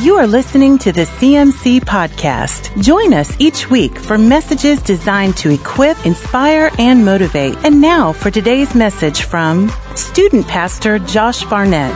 You are listening to the CMC Podcast. Join us each week for messages designed to equip, inspire, and motivate. And now for today's message from Student Pastor Josh Barnett.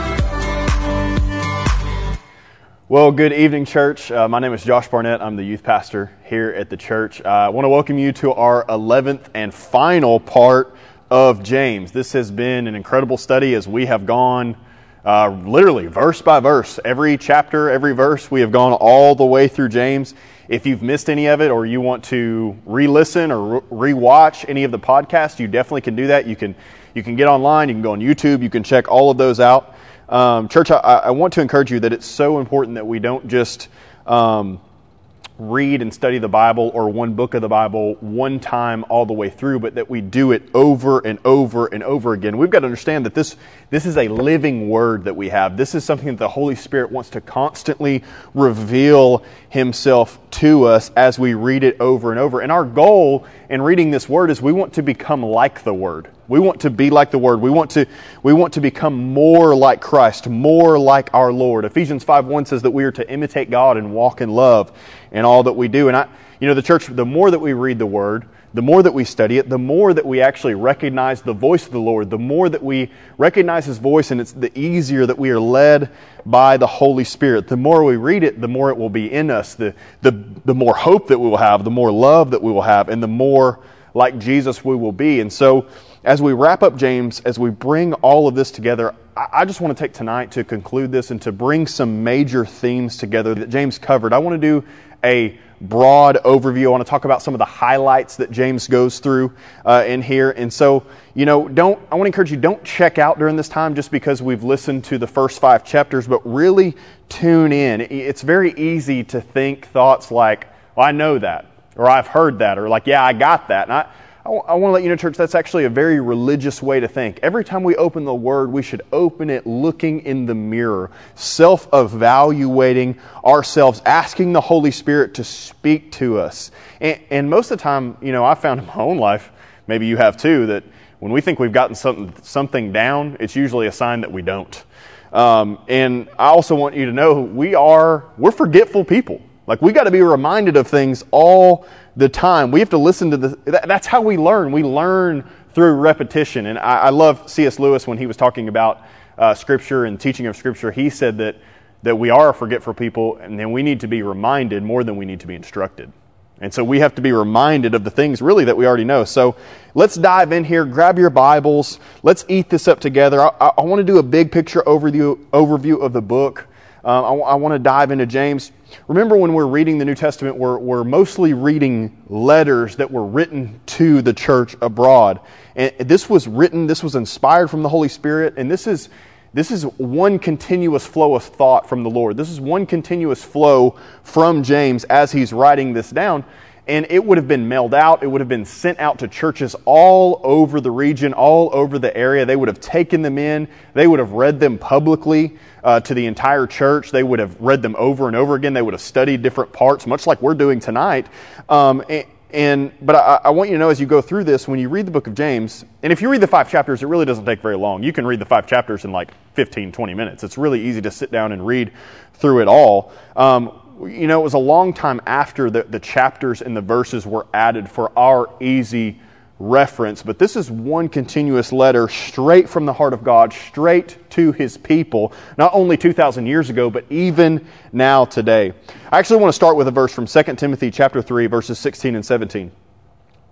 Well, good evening, church. Uh, my name is Josh Barnett. I'm the youth pastor here at the church. Uh, I want to welcome you to our 11th and final part of James. This has been an incredible study as we have gone uh, literally verse by verse. Every chapter, every verse, we have gone all the way through James. If you've missed any of it or you want to re listen or re watch any of the podcasts, you definitely can do that. You can, you can get online, you can go on YouTube, you can check all of those out. Um, church, I, I, want to encourage you that it's so important that we don't just. Um, read and study the Bible or one book of the Bible one time all the way through, but that we do it over and over and over again. We've got to understand that this, this is a living word that we have. This is something that the Holy Spirit wants to constantly reveal Himself to us as we read it over and over. And our goal in reading this word is we want to become like the word. We want to be like the Word. We want to, we want to become more like Christ, more like our Lord. Ephesians 5 1 says that we are to imitate God and walk in love in all that we do. And I, you know, the church, the more that we read the Word, the more that we study it, the more that we actually recognize the voice of the Lord, the more that we recognize His voice, and it's the easier that we are led by the Holy Spirit. The more we read it, the more it will be in us, the, the, the more hope that we will have, the more love that we will have, and the more like Jesus we will be. And so, as we wrap up James, as we bring all of this together, I just want to take tonight to conclude this and to bring some major themes together that James covered. I want to do a broad overview. I want to talk about some of the highlights that James goes through uh, in here. And so, you know, don't, I want to encourage you, don't check out during this time just because we've listened to the first five chapters, but really tune in. It's very easy to think thoughts like, well, I know that, or I've heard that, or like, yeah, I got that. And I, I, w- I want to let you know, church, that's actually a very religious way to think. Every time we open the Word, we should open it looking in the mirror, self evaluating ourselves, asking the Holy Spirit to speak to us. And, and most of the time, you know, I found in my own life, maybe you have too, that when we think we've gotten something, something down, it's usually a sign that we don't. Um, and I also want you to know we are, we're forgetful people. Like we got to be reminded of things all the time. We have to listen to the, that's how we learn. We learn through repetition. And I, I love C.S. Lewis when he was talking about uh, Scripture and teaching of Scripture. He said that, that we are a forgetful people and then we need to be reminded more than we need to be instructed. And so we have to be reminded of the things really that we already know. So let's dive in here, grab your Bibles, let's eat this up together. I, I, I want to do a big picture overview, overview of the book. Um, I, I want to dive into James. Remember when we're reading the New Testament, we're, we're mostly reading letters that were written to the church abroad. And this was written, this was inspired from the Holy Spirit, and this is, this is one continuous flow of thought from the Lord. This is one continuous flow from James as he's writing this down. And it would have been mailed out. It would have been sent out to churches all over the region, all over the area. They would have taken them in. They would have read them publicly uh, to the entire church. They would have read them over and over again. They would have studied different parts, much like we're doing tonight. Um, and, and, but I, I, want you to know as you go through this, when you read the book of James, and if you read the five chapters, it really doesn't take very long. You can read the five chapters in like 15, 20 minutes. It's really easy to sit down and read through it all. Um, you know, it was a long time after the, the chapters and the verses were added for our easy reference, but this is one continuous letter straight from the heart of God, straight to his people, not only 2,000 years ago, but even now today. I actually want to start with a verse from 2 Timothy chapter 3, verses 16 and 17.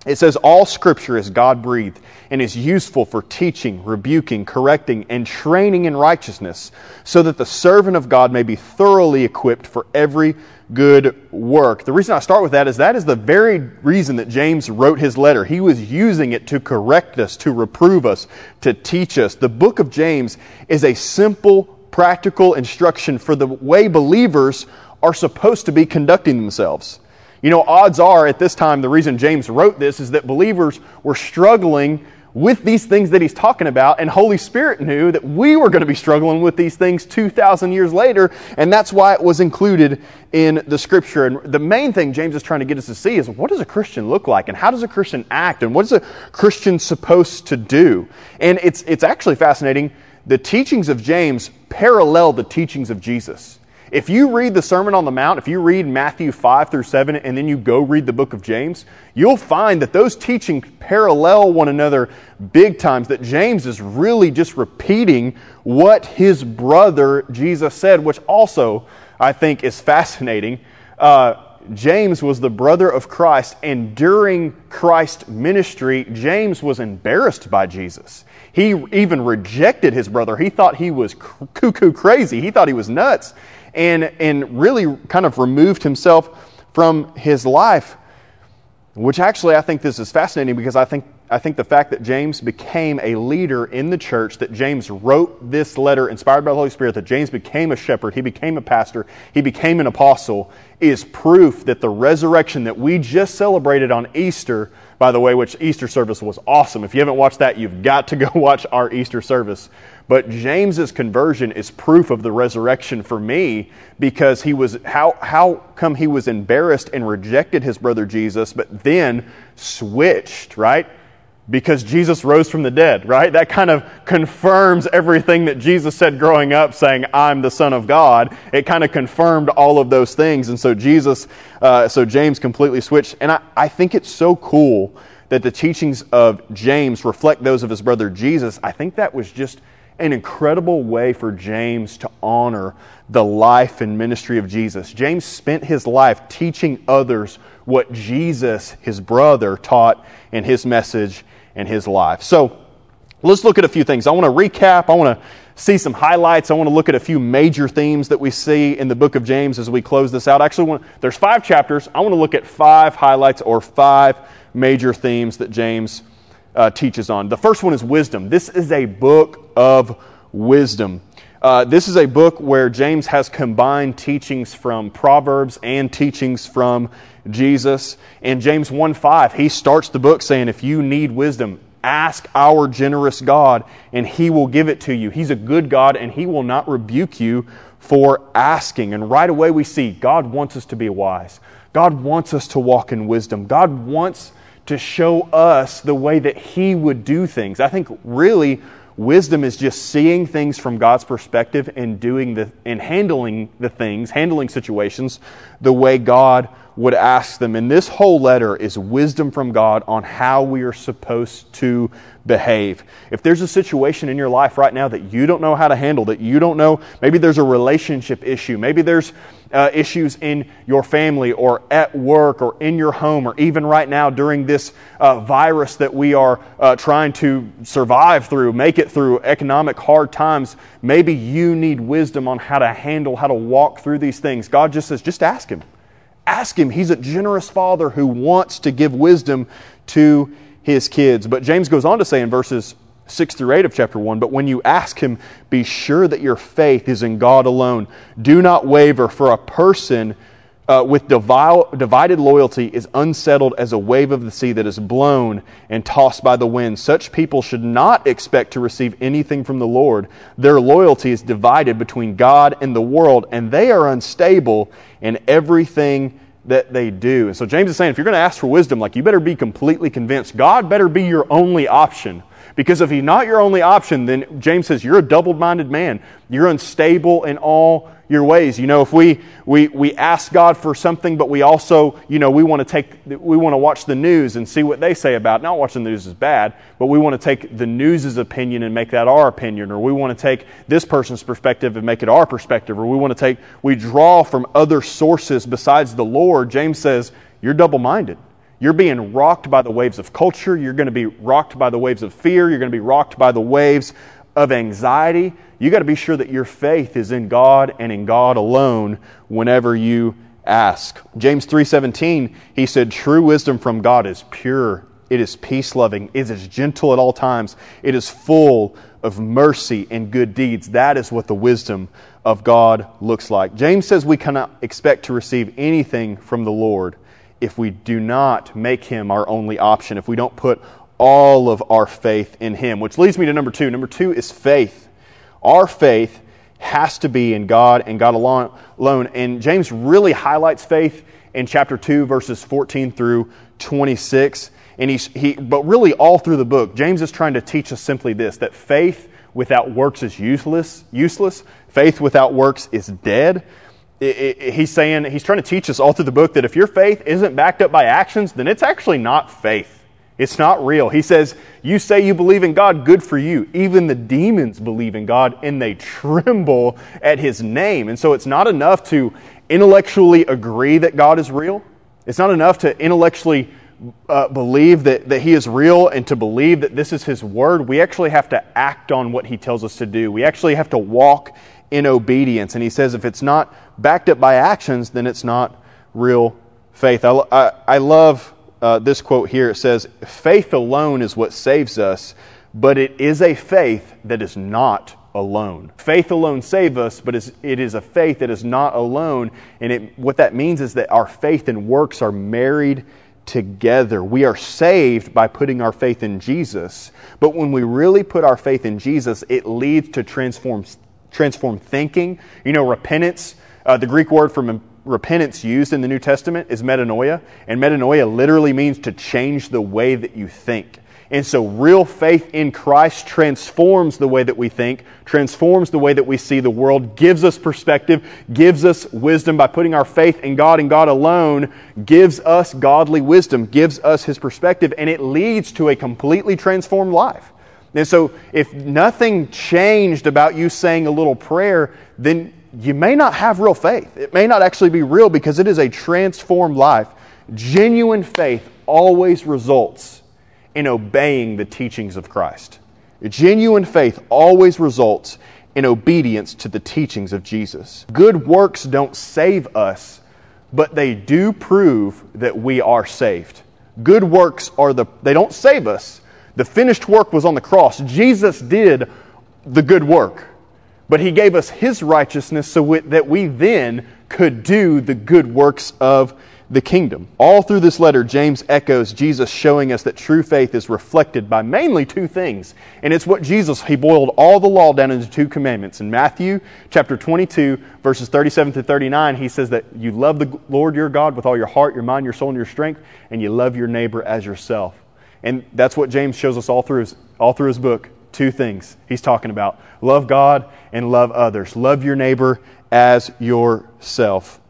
It says, All scripture is God breathed and is useful for teaching, rebuking, correcting, and training in righteousness, so that the servant of God may be thoroughly equipped for every good work. The reason I start with that is that is the very reason that James wrote his letter. He was using it to correct us, to reprove us, to teach us. The book of James is a simple, practical instruction for the way believers are supposed to be conducting themselves. You know, odds are at this time, the reason James wrote this is that believers were struggling with these things that he's talking about, and Holy Spirit knew that we were going to be struggling with these things 2,000 years later, and that's why it was included in the scripture. And the main thing James is trying to get us to see is what does a Christian look like, and how does a Christian act, and what is a Christian supposed to do? And it's, it's actually fascinating. The teachings of James parallel the teachings of Jesus. If you read the Sermon on the Mount, if you read Matthew 5 through 7, and then you go read the book of James, you'll find that those teachings parallel one another big times, that James is really just repeating what his brother Jesus said, which also I think is fascinating. Uh, James was the brother of Christ, and during Christ's ministry, James was embarrassed by Jesus. He even rejected his brother. He thought he was cuckoo crazy. He thought he was nuts, and, and really kind of removed himself from his life. Which actually, I think this is fascinating because I think I think the fact that James became a leader in the church, that James wrote this letter inspired by the Holy Spirit, that James became a shepherd, he became a pastor, he became an apostle, is proof that the resurrection that we just celebrated on Easter, by the way, which Easter service was awesome. If you haven't watched that, you've got to go watch our Easter service. But James's conversion is proof of the resurrection for me because he was how how come he was embarrassed and rejected his brother Jesus, but then switched, right? Because Jesus rose from the dead, right? That kind of confirms everything that Jesus said growing up, saying, I'm the Son of God. It kind of confirmed all of those things. And so Jesus, uh, so James completely switched. And I, I think it's so cool that the teachings of James reflect those of his brother Jesus. I think that was just an incredible way for James to honor the life and ministry of Jesus. James spent his life teaching others what Jesus, his brother, taught in his message and his life. So let's look at a few things. I want to recap. I want to see some highlights. I want to look at a few major themes that we see in the book of James as we close this out. Actually, want, there's five chapters. I want to look at five highlights or five major themes that James uh, teaches on. The first one is wisdom. This is a book of wisdom. Uh, this is a book where James has combined teachings from Proverbs and teachings from Jesus. In James 1 5, he starts the book saying, If you need wisdom, ask our generous God, and he will give it to you. He's a good God, and he will not rebuke you for asking. And right away, we see God wants us to be wise. God wants us to walk in wisdom. God wants to show us the way that he would do things. I think really wisdom is just seeing things from God's perspective and doing the and handling the things, handling situations the way God would ask them. And this whole letter is wisdom from God on how we are supposed to behave. If there's a situation in your life right now that you don't know how to handle, that you don't know, maybe there's a relationship issue, maybe there's uh, issues in your family or at work or in your home or even right now during this uh, virus that we are uh, trying to survive through, make it through economic hard times, maybe you need wisdom on how to handle, how to walk through these things. God just says, just ask Him. Ask Him. He's a generous Father who wants to give wisdom to His kids. But James goes on to say in verses 6 through 8 of chapter 1 But when you ask Him, be sure that your faith is in God alone. Do not waver, for a person uh, with divided loyalty is unsettled as a wave of the sea that is blown and tossed by the wind. Such people should not expect to receive anything from the Lord. Their loyalty is divided between God and the world, and they are unstable in everything that they do. And so James is saying if you're going to ask for wisdom, like you better be completely convinced. God better be your only option. Because if he's not your only option, then James says you're a double minded man. You're unstable in all your ways. You know, if we, we, we ask God for something, but we also, you know, we want to take, we want to watch the news and see what they say about it. Not watching the news is bad, but we want to take the news's opinion and make that our opinion, or we want to take this person's perspective and make it our perspective, or we want to take, we draw from other sources besides the Lord. James says, you're double minded. You're being rocked by the waves of culture. You're going to be rocked by the waves of fear. You're going to be rocked by the waves of anxiety, you got to be sure that your faith is in God and in God alone whenever you ask. James 3:17, he said, "True wisdom from God is pure, it is peace-loving, it is gentle at all times, it is full of mercy and good deeds." That is what the wisdom of God looks like. James says we cannot expect to receive anything from the Lord if we do not make him our only option, if we don't put all of our faith in Him. Which leads me to number two. Number two is faith. Our faith has to be in God and God alone. And James really highlights faith in chapter 2, verses 14 through 26. And he's, he, but really, all through the book, James is trying to teach us simply this that faith without works is useless. useless. Faith without works is dead. It, it, he's saying, he's trying to teach us all through the book that if your faith isn't backed up by actions, then it's actually not faith. It's not real. He says, You say you believe in God, good for you. Even the demons believe in God and they tremble at his name. And so it's not enough to intellectually agree that God is real. It's not enough to intellectually uh, believe that, that he is real and to believe that this is his word. We actually have to act on what he tells us to do. We actually have to walk in obedience. And he says, if it's not backed up by actions, then it's not real faith. I, I, I love uh, this quote here. It says, Faith alone is what saves us, but it is a faith that is not alone. Faith alone saves us, but it is a faith that is not alone. And it, what that means is that our faith and works are married together. We are saved by putting our faith in Jesus. But when we really put our faith in Jesus, it leads to transform, transform thinking. You know, repentance, uh, the Greek word for repentance used in the New Testament is metanoia, and metanoia literally means to change the way that you think. And so, real faith in Christ transforms the way that we think, transforms the way that we see the world, gives us perspective, gives us wisdom by putting our faith in God and God alone, gives us godly wisdom, gives us His perspective, and it leads to a completely transformed life. And so, if nothing changed about you saying a little prayer, then you may not have real faith. It may not actually be real because it is a transformed life. Genuine faith always results in obeying the teachings of Christ. Genuine faith always results in obedience to the teachings of Jesus. Good works don't save us, but they do prove that we are saved. Good works are the, they don't save us. The finished work was on the cross. Jesus did the good work but he gave us his righteousness so that we then could do the good works of the kingdom. All through this letter, James echoes Jesus showing us that true faith is reflected by mainly two things. And it's what Jesus, he boiled all the law down into two commandments. In Matthew chapter 22, verses 37 to 39, he says that you love the Lord your God with all your heart, your mind, your soul, and your strength, and you love your neighbor as yourself. And that's what James shows us all through his, all through his book. Two things he's talking about love God and love others. Love your neighbor as yourself.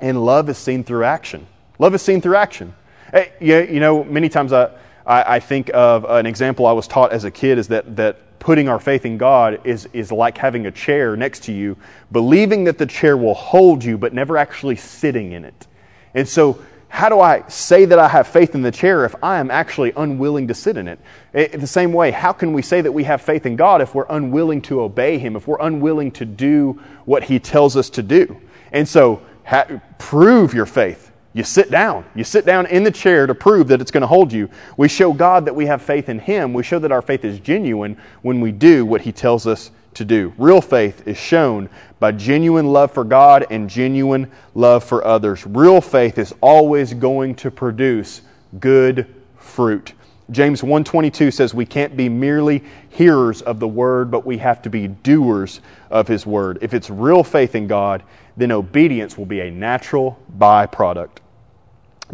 And love is seen through action. Love is seen through action. Eh, hey, you know, many times I, I, I think of an example I was taught as a kid is that, that putting our faith in God is, is like having a chair next to you, believing that the chair will hold you, but never actually sitting in it. And so how do I say that I have faith in the chair if I am actually unwilling to sit in it? The same way, how can we say that we have faith in God if we're unwilling to obey Him, if we're unwilling to do what He tells us to do? And so, ha- prove your faith. You sit down. You sit down in the chair to prove that it's going to hold you. We show God that we have faith in Him. We show that our faith is genuine when we do what He tells us to do. Real faith is shown by genuine love for God and genuine love for others. Real faith is always going to produce good fruit. James 1:22 says we can't be merely hearers of the word, but we have to be doers of his word. If it's real faith in God, then obedience will be a natural byproduct.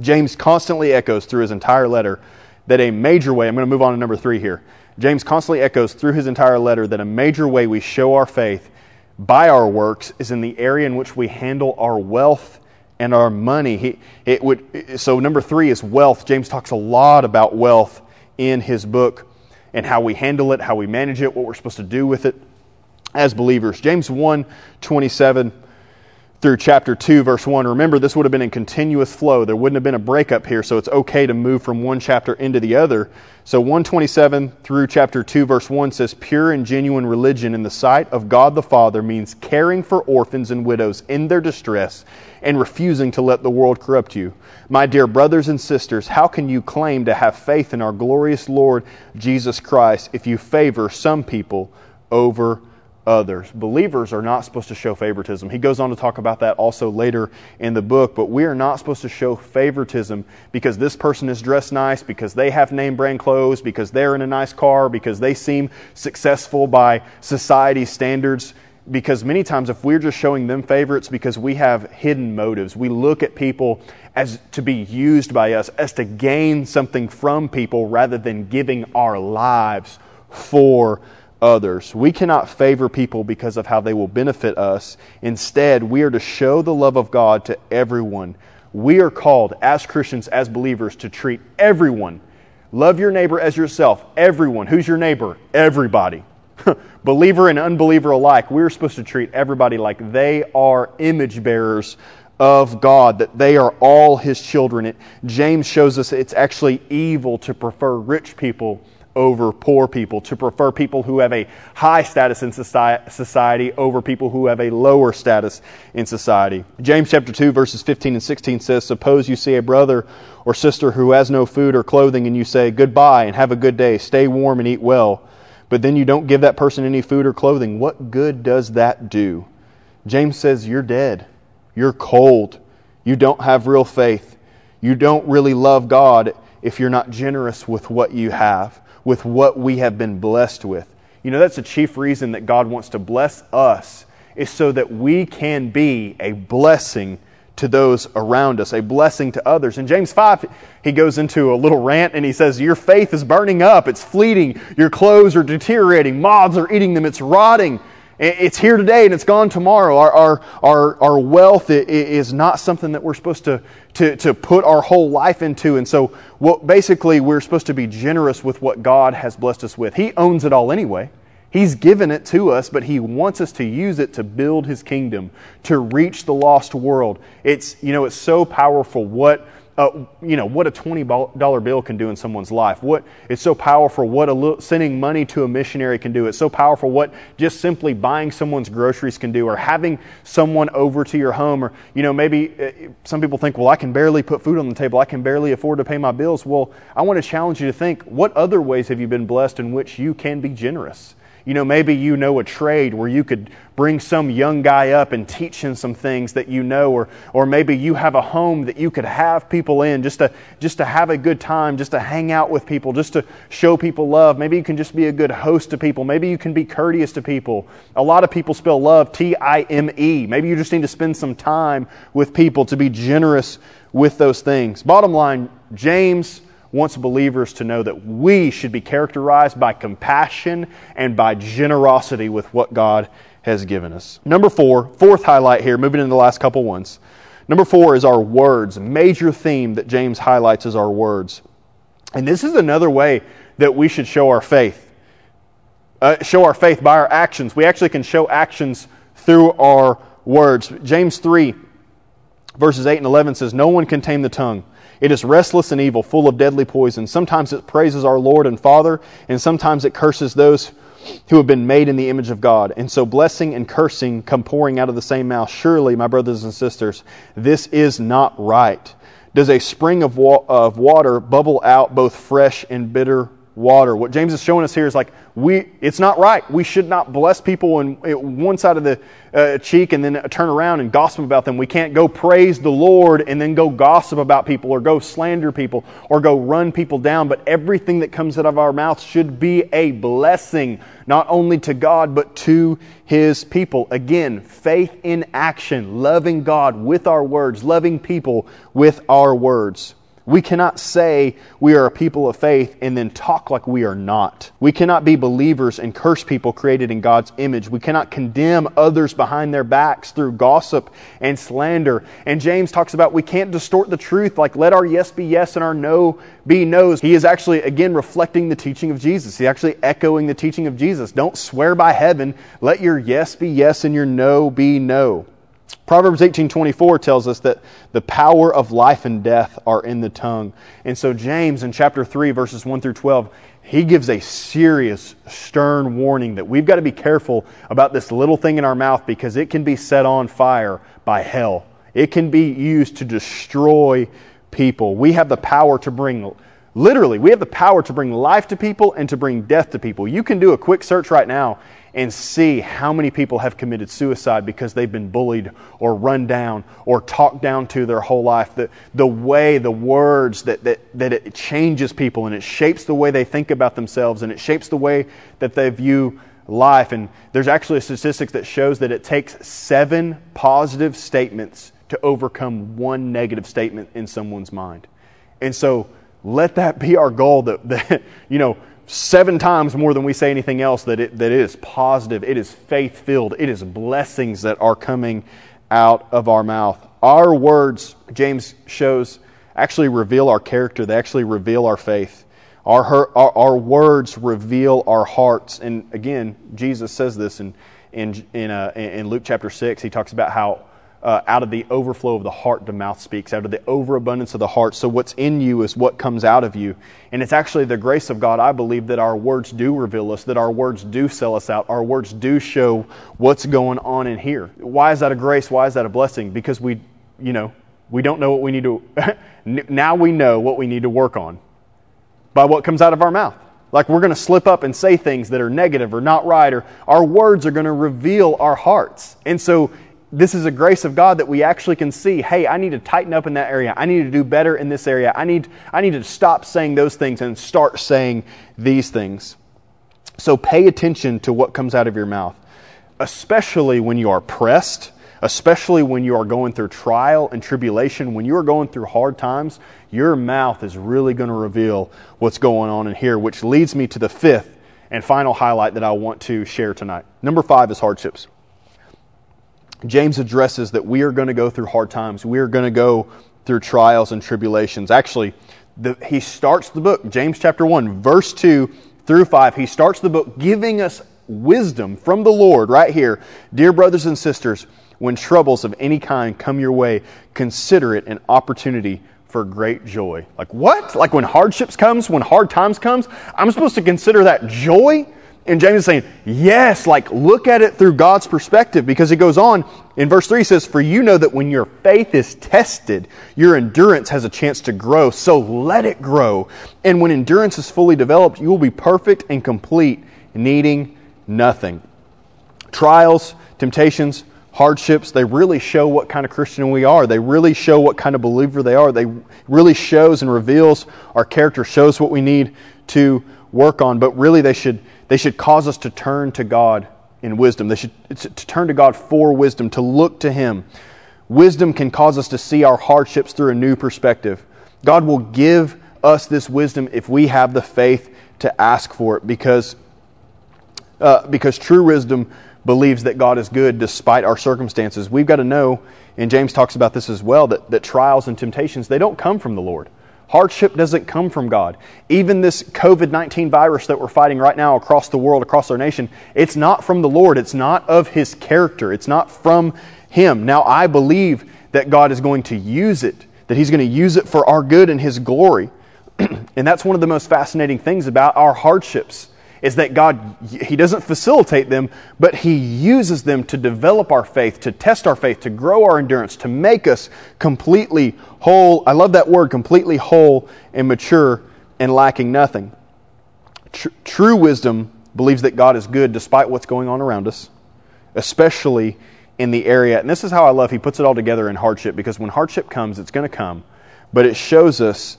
James constantly echoes through his entire letter that a major way, I'm going to move on to number 3 here James constantly echoes through his entire letter that a major way we show our faith by our works is in the area in which we handle our wealth and our money. He, it would, so, number three is wealth. James talks a lot about wealth in his book and how we handle it, how we manage it, what we're supposed to do with it as believers. James 1 27 through chapter 2, verse 1. Remember, this would have been in continuous flow. There wouldn't have been a breakup here, so it's okay to move from one chapter into the other. So 127 through chapter 2, verse 1 says, Pure and genuine religion in the sight of God the Father means caring for orphans and widows in their distress and refusing to let the world corrupt you. My dear brothers and sisters, how can you claim to have faith in our glorious Lord Jesus Christ if you favor some people over others. Believers are not supposed to show favoritism. He goes on to talk about that also later in the book, but we are not supposed to show favoritism because this person is dressed nice, because they have name brand clothes, because they're in a nice car, because they seem successful by society's standards. Because many times, if we're just showing them favorites, because we have hidden motives. We look at people as to be used by us, as to gain something from people rather than giving our lives for others. We cannot favor people because of how they will benefit us. Instead, we are to show the love of God to everyone. We are called, as Christians, as believers, to treat everyone. Love your neighbor as yourself. Everyone. Who's your neighbor? Everybody. Believer and unbeliever alike. We're supposed to treat everybody like they are image bearers of God, that they are all His children. It, James shows us it's actually evil to prefer rich people over poor people, to prefer people who have a high status in society over people who have a lower status in society. James chapter 2 verses 15 and 16 says, Suppose you see a brother or sister who has no food or clothing and you say, Goodbye and have a good day, stay warm and eat well, but then you don't give that person any food or clothing. What good does that do? James says, You're dead. You're cold. You don't have real faith. You don't really love God if you're not generous with what you have with what we have been blessed with. You know, that's the chief reason that God wants to bless us, is so that we can be a blessing to those around us, a blessing to others. In James 5, he goes into a little rant and he says, Your faith is burning up, it's fleeting, your clothes are deteriorating, moths are eating them, it's rotting. It's here today and it's gone tomorrow. Our, our, our, our wealth is not something that we're supposed to, to, to put our whole life into. And so, what, basically, we're supposed to be generous with what God has blessed us with. He owns it all anyway. He's given it to us, but He wants us to use it to build His kingdom, to reach the lost world. It's, you know, it's so powerful what uh, you know what a twenty dollar bill can do in someone's life. What it's so powerful. What a little, sending money to a missionary can do. It's so powerful. What just simply buying someone's groceries can do, or having someone over to your home, or you know maybe uh, some people think, well, I can barely put food on the table. I can barely afford to pay my bills. Well, I want to challenge you to think: what other ways have you been blessed in which you can be generous? You know, maybe you know a trade where you could bring some young guy up and teach him some things that you know, or, or maybe you have a home that you could have people in just to, just to have a good time, just to hang out with people, just to show people love. Maybe you can just be a good host to people. Maybe you can be courteous to people. A lot of people spell love T I M E. Maybe you just need to spend some time with people to be generous with those things. Bottom line, James wants believers to know that we should be characterized by compassion and by generosity with what God has given us. Number four, fourth highlight here, moving into the last couple ones. Number four is our words. Major theme that James highlights is our words. And this is another way that we should show our faith. Uh, show our faith by our actions. We actually can show actions through our words. James 3, verses 8 and 11 says, No one can tame the tongue. It is restless and evil, full of deadly poison. Sometimes it praises our Lord and Father, and sometimes it curses those who have been made in the image of God. And so blessing and cursing come pouring out of the same mouth. Surely, my brothers and sisters, this is not right. Does a spring of, wa- of water bubble out both fresh and bitter water. What James is showing us here is like we it's not right. We should not bless people in, one side of the uh, cheek and then turn around and gossip about them. We can't go praise the Lord and then go gossip about people or go slander people or go run people down, but everything that comes out of our mouths should be a blessing not only to God but to his people. Again, faith in action, loving God with our words, loving people with our words. We cannot say we are a people of faith and then talk like we are not. We cannot be believers and curse people created in God's image. We cannot condemn others behind their backs through gossip and slander. And James talks about we can't distort the truth, like let our yes be yes and our no be no's. He is actually, again, reflecting the teaching of Jesus. He's actually echoing the teaching of Jesus. Don't swear by heaven. Let your yes be yes and your no be no. Proverbs 18:24 tells us that the power of life and death are in the tongue. And so James in chapter 3 verses 1 through 12, he gives a serious stern warning that we've got to be careful about this little thing in our mouth because it can be set on fire by hell. It can be used to destroy people. We have the power to bring literally, we have the power to bring life to people and to bring death to people. You can do a quick search right now and see how many people have committed suicide because they've been bullied or run down or talked down to their whole life. The, the way, the words that, that, that it changes people and it shapes the way they think about themselves and it shapes the way that they view life. And there's actually a statistic that shows that it takes seven positive statements to overcome one negative statement in someone's mind. And so let that be our goal that, that you know, seven times more than we say anything else that it, that it is positive, it is faith filled, it is blessings that are coming out of our mouth. Our words, James shows, actually reveal our character, they actually reveal our faith. Our, our, our words reveal our hearts. And again, Jesus says this in, in, in, uh, in Luke chapter 6. He talks about how uh, out of the overflow of the heart, the mouth speaks. Out of the overabundance of the heart. So, what's in you is what comes out of you. And it's actually the grace of God, I believe, that our words do reveal us, that our words do sell us out, our words do show what's going on in here. Why is that a grace? Why is that a blessing? Because we, you know, we don't know what we need to, now we know what we need to work on by what comes out of our mouth. Like we're going to slip up and say things that are negative or not right, or our words are going to reveal our hearts. And so this is a grace of God that we actually can see, hey, I need to tighten up in that area. I need to do better in this area. I need, I need to stop saying those things and start saying these things. So pay attention to what comes out of your mouth, especially when you are pressed, especially when you are going through trial and tribulation. When you are going through hard times, your mouth is really going to reveal what's going on in here, which leads me to the fifth and final highlight that I want to share tonight. Number five is hardships. James addresses that we are going to go through hard times. We are going to go through trials and tribulations. Actually, the, he starts the book, James chapter 1, verse 2 through 5. He starts the book giving us wisdom from the Lord right here. Dear brothers and sisters, when troubles of any kind come your way, consider it an opportunity for great joy. Like what? Like when hardships comes, when hard times comes, I'm supposed to consider that joy? And James is saying, yes, like look at it through God's perspective because he goes on in verse 3 he says, For you know that when your faith is tested, your endurance has a chance to grow. So let it grow. And when endurance is fully developed, you will be perfect and complete, needing nothing. Trials, temptations, hardships, they really show what kind of Christian we are. They really show what kind of believer they are. They really shows and reveals our character, shows what we need to work on. But really they should they should cause us to turn to God in wisdom. They should to turn to God for wisdom, to look to Him. Wisdom can cause us to see our hardships through a new perspective. God will give us this wisdom if we have the faith to ask for it, because uh, because true wisdom believes that God is good despite our circumstances. We've got to know, and James talks about this as well, that, that trials and temptations they don't come from the Lord. Hardship doesn't come from God. Even this COVID 19 virus that we're fighting right now across the world, across our nation, it's not from the Lord. It's not of His character. It's not from Him. Now, I believe that God is going to use it, that He's going to use it for our good and His glory. and that's one of the most fascinating things about our hardships is that God, He doesn't facilitate them, but He uses them to develop our faith, to test our faith, to grow our endurance, to make us completely whole. I love that word, completely whole and mature and lacking nothing. Tr- true wisdom believes that God is good despite what's going on around us, especially in the area. And this is how I love, He puts it all together in hardship because when hardship comes, it's going to come. But it shows us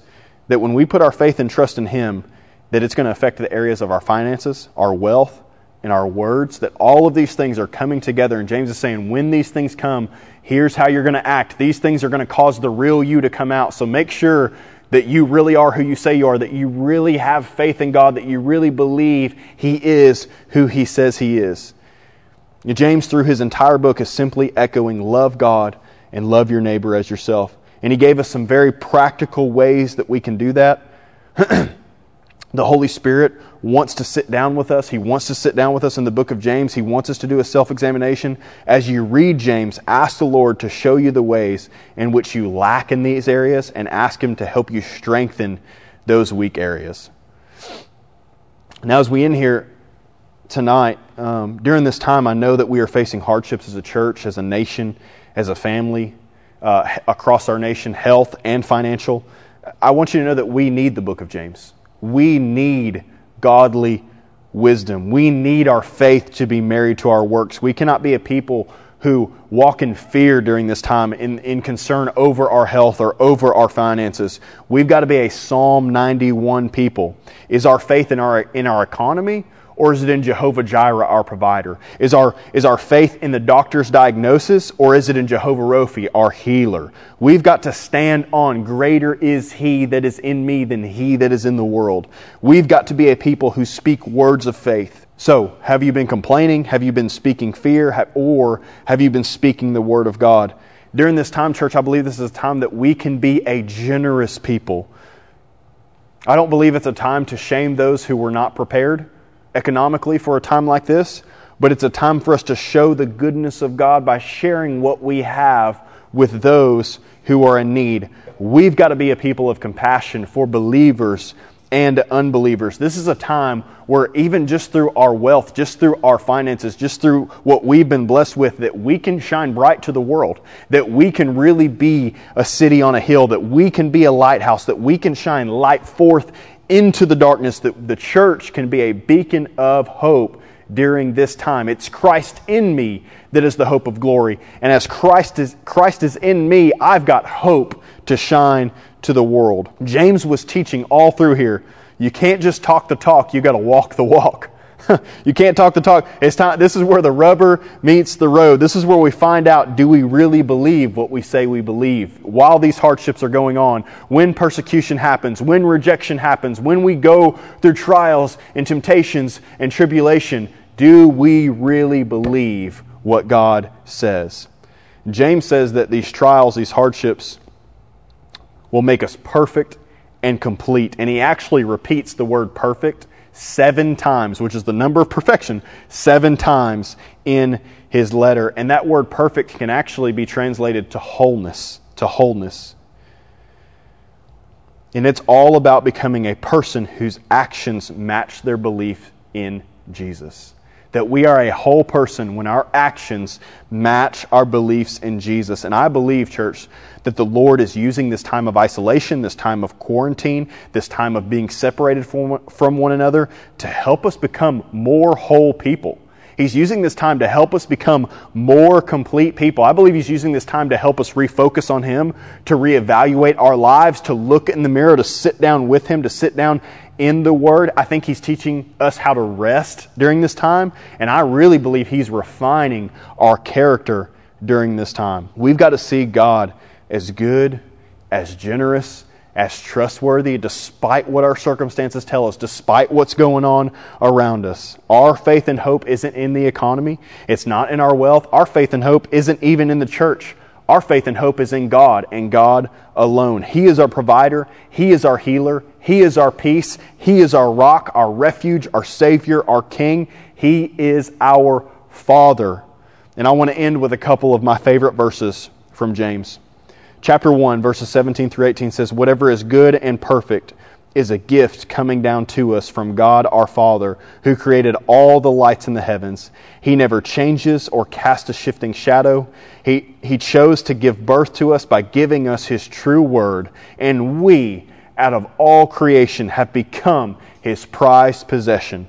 that when we put our faith and trust in Him, that it's going to affect the areas of our finances, our wealth, and our words, that all of these things are coming together. And James is saying, when these things come, here's how you're going to act. These things are going to cause the real you to come out. So make sure that you really are who you say you are, that you really have faith in God, that you really believe He is who He says He is. James, through his entire book, is simply echoing love God and love your neighbor as yourself. And he gave us some very practical ways that we can do that. The Holy Spirit wants to sit down with us. He wants to sit down with us in the book of James. He wants us to do a self examination. As you read James, ask the Lord to show you the ways in which you lack in these areas and ask Him to help you strengthen those weak areas. Now, as we end here tonight, um, during this time, I know that we are facing hardships as a church, as a nation, as a family, uh, across our nation, health and financial. I want you to know that we need the book of James. We need godly wisdom. We need our faith to be married to our works. We cannot be a people who walk in fear during this time, in, in concern over our health or over our finances. We've got to be a Psalm 91 people. Is our faith in our, in our economy or is it in Jehovah Jireh, our provider? Is our, is our faith in the doctor's diagnosis, or is it in Jehovah Rophi, our healer? We've got to stand on greater is he that is in me than he that is in the world. We've got to be a people who speak words of faith. So, have you been complaining? Have you been speaking fear? Or have you been speaking the word of God? During this time, church, I believe this is a time that we can be a generous people. I don't believe it's a time to shame those who were not prepared economically for a time like this, but it's a time for us to show the goodness of God by sharing what we have with those who are in need. We've got to be a people of compassion for believers and unbelievers. This is a time where even just through our wealth, just through our finances, just through what we've been blessed with, that we can shine bright to the world, that we can really be a city on a hill, that we can be a lighthouse, that we can shine light forth into the darkness, that the church can be a beacon of hope during this time. It's Christ in me that is the hope of glory. And as Christ is, Christ is in me, I've got hope to shine to the world. James was teaching all through here. You can't just talk the talk, you got to walk the walk. you can't talk the talk. It's time, this is where the rubber meets the road. This is where we find out do we really believe what we say we believe while these hardships are going on, when persecution happens, when rejection happens, when we go through trials and temptations and tribulation. Do we really believe what God says? James says that these trials, these hardships, will make us perfect and complete. And he actually repeats the word perfect seven times, which is the number of perfection, seven times in his letter. And that word perfect can actually be translated to wholeness, to wholeness. And it's all about becoming a person whose actions match their belief in Jesus that we are a whole person when our actions match our beliefs in Jesus. And I believe, church, that the Lord is using this time of isolation, this time of quarantine, this time of being separated from, from one another to help us become more whole people. He's using this time to help us become more complete people. I believe He's using this time to help us refocus on Him, to reevaluate our lives, to look in the mirror, to sit down with Him, to sit down in the Word. I think He's teaching us how to rest during this time, and I really believe He's refining our character during this time. We've got to see God as good, as generous, as trustworthy, despite what our circumstances tell us, despite what's going on around us. Our faith and hope isn't in the economy, it's not in our wealth. Our faith and hope isn't even in the church. Our faith and hope is in God and God alone. He is our provider, He is our healer, He is our peace, He is our rock, our refuge, our Savior, our King. He is our Father. And I want to end with a couple of my favorite verses from James. Chapter 1, verses 17 through 18 says, Whatever is good and perfect is a gift coming down to us from God our Father, who created all the lights in the heavens. He never changes or casts a shifting shadow. He, he chose to give birth to us by giving us His true word, and we, out of all creation, have become His prized possession.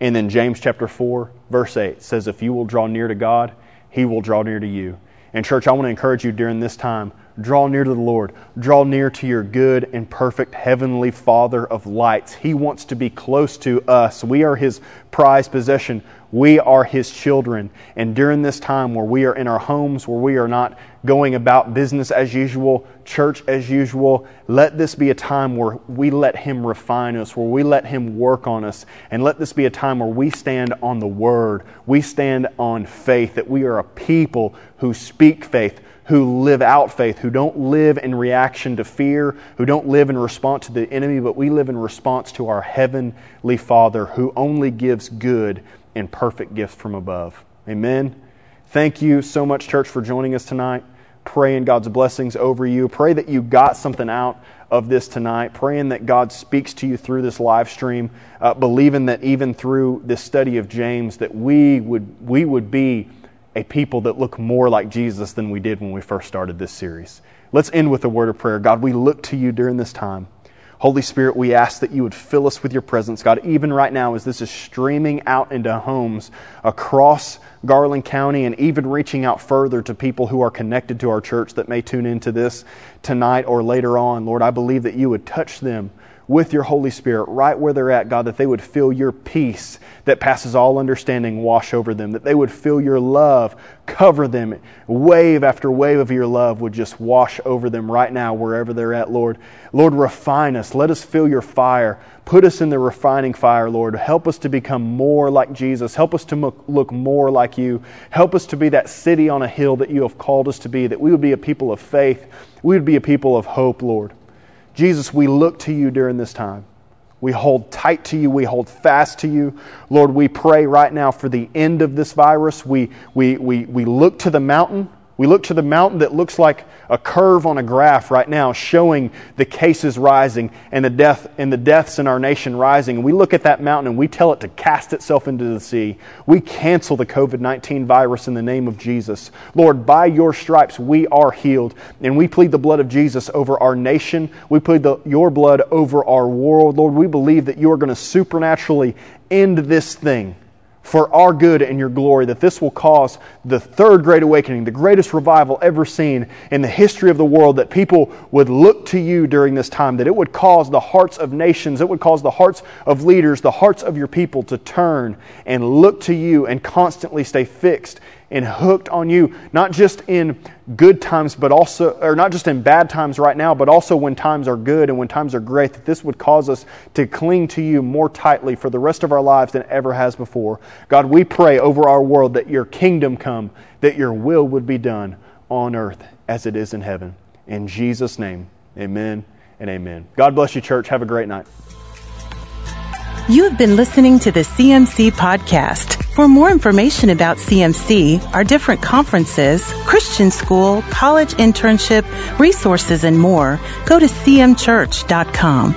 And then James chapter 4, verse 8 says, If you will draw near to God, He will draw near to you. And, church, I want to encourage you during this time Draw near to the Lord. Draw near to your good and perfect Heavenly Father of lights. He wants to be close to us. We are His prized possession. We are His children. And during this time where we are in our homes, where we are not going about business as usual, church as usual, let this be a time where we let Him refine us, where we let Him work on us. And let this be a time where we stand on the Word. We stand on faith, that we are a people who speak faith who live out faith, who don't live in reaction to fear, who don't live in response to the enemy, but we live in response to our heavenly Father who only gives good and perfect gifts from above. Amen. Thank you so much, church, for joining us tonight. Praying God's blessings over you. Pray that you got something out of this tonight. Praying that God speaks to you through this live stream. Uh, believing that even through this study of James, that we would we would be a people that look more like Jesus than we did when we first started this series. Let's end with a word of prayer. God, we look to you during this time. Holy Spirit, we ask that you would fill us with your presence, God, even right now as this is streaming out into homes across Garland County and even reaching out further to people who are connected to our church that may tune into this tonight or later on. Lord, I believe that you would touch them with your Holy Spirit right where they're at, God, that they would feel your peace that passes all understanding wash over them, that they would feel your love cover them. Wave after wave of your love would just wash over them right now, wherever they're at, Lord. Lord, refine us. Let us feel your fire. Put us in the refining fire, Lord. Help us to become more like Jesus. Help us to look more like you. Help us to be that city on a hill that you have called us to be, that we would be a people of faith. We would be a people of hope, Lord. Jesus, we look to you during this time. We hold tight to you. We hold fast to you. Lord, we pray right now for the end of this virus. We, we, we, we look to the mountain we look to the mountain that looks like a curve on a graph right now showing the cases rising and the death and the deaths in our nation rising. We look at that mountain and we tell it to cast itself into the sea. We cancel the COVID-19 virus in the name of Jesus. Lord, by your stripes we are healed and we plead the blood of Jesus over our nation. We plead the, your blood over our world. Lord, we believe that you are going to supernaturally end this thing for our good and your glory, that this will cause the third great awakening, the greatest revival ever seen in the history of the world, that people would look to you during this time, that it would cause the hearts of nations, it would cause the hearts of leaders, the hearts of your people to turn and look to you and constantly stay fixed and hooked on you, not just in good times, but also, or not just in bad times right now, but also when times are good and when times are great, that this would cause us to cling to you more tightly for the rest of our lives than ever has before. God, we pray over our world that your kingdom come, that your will would be done on earth as it is in heaven. In Jesus' name, amen and amen. God bless you, church. Have a great night. You have been listening to the CMC podcast. For more information about CMC, our different conferences, Christian school, college internship, resources, and more, go to cmchurch.com.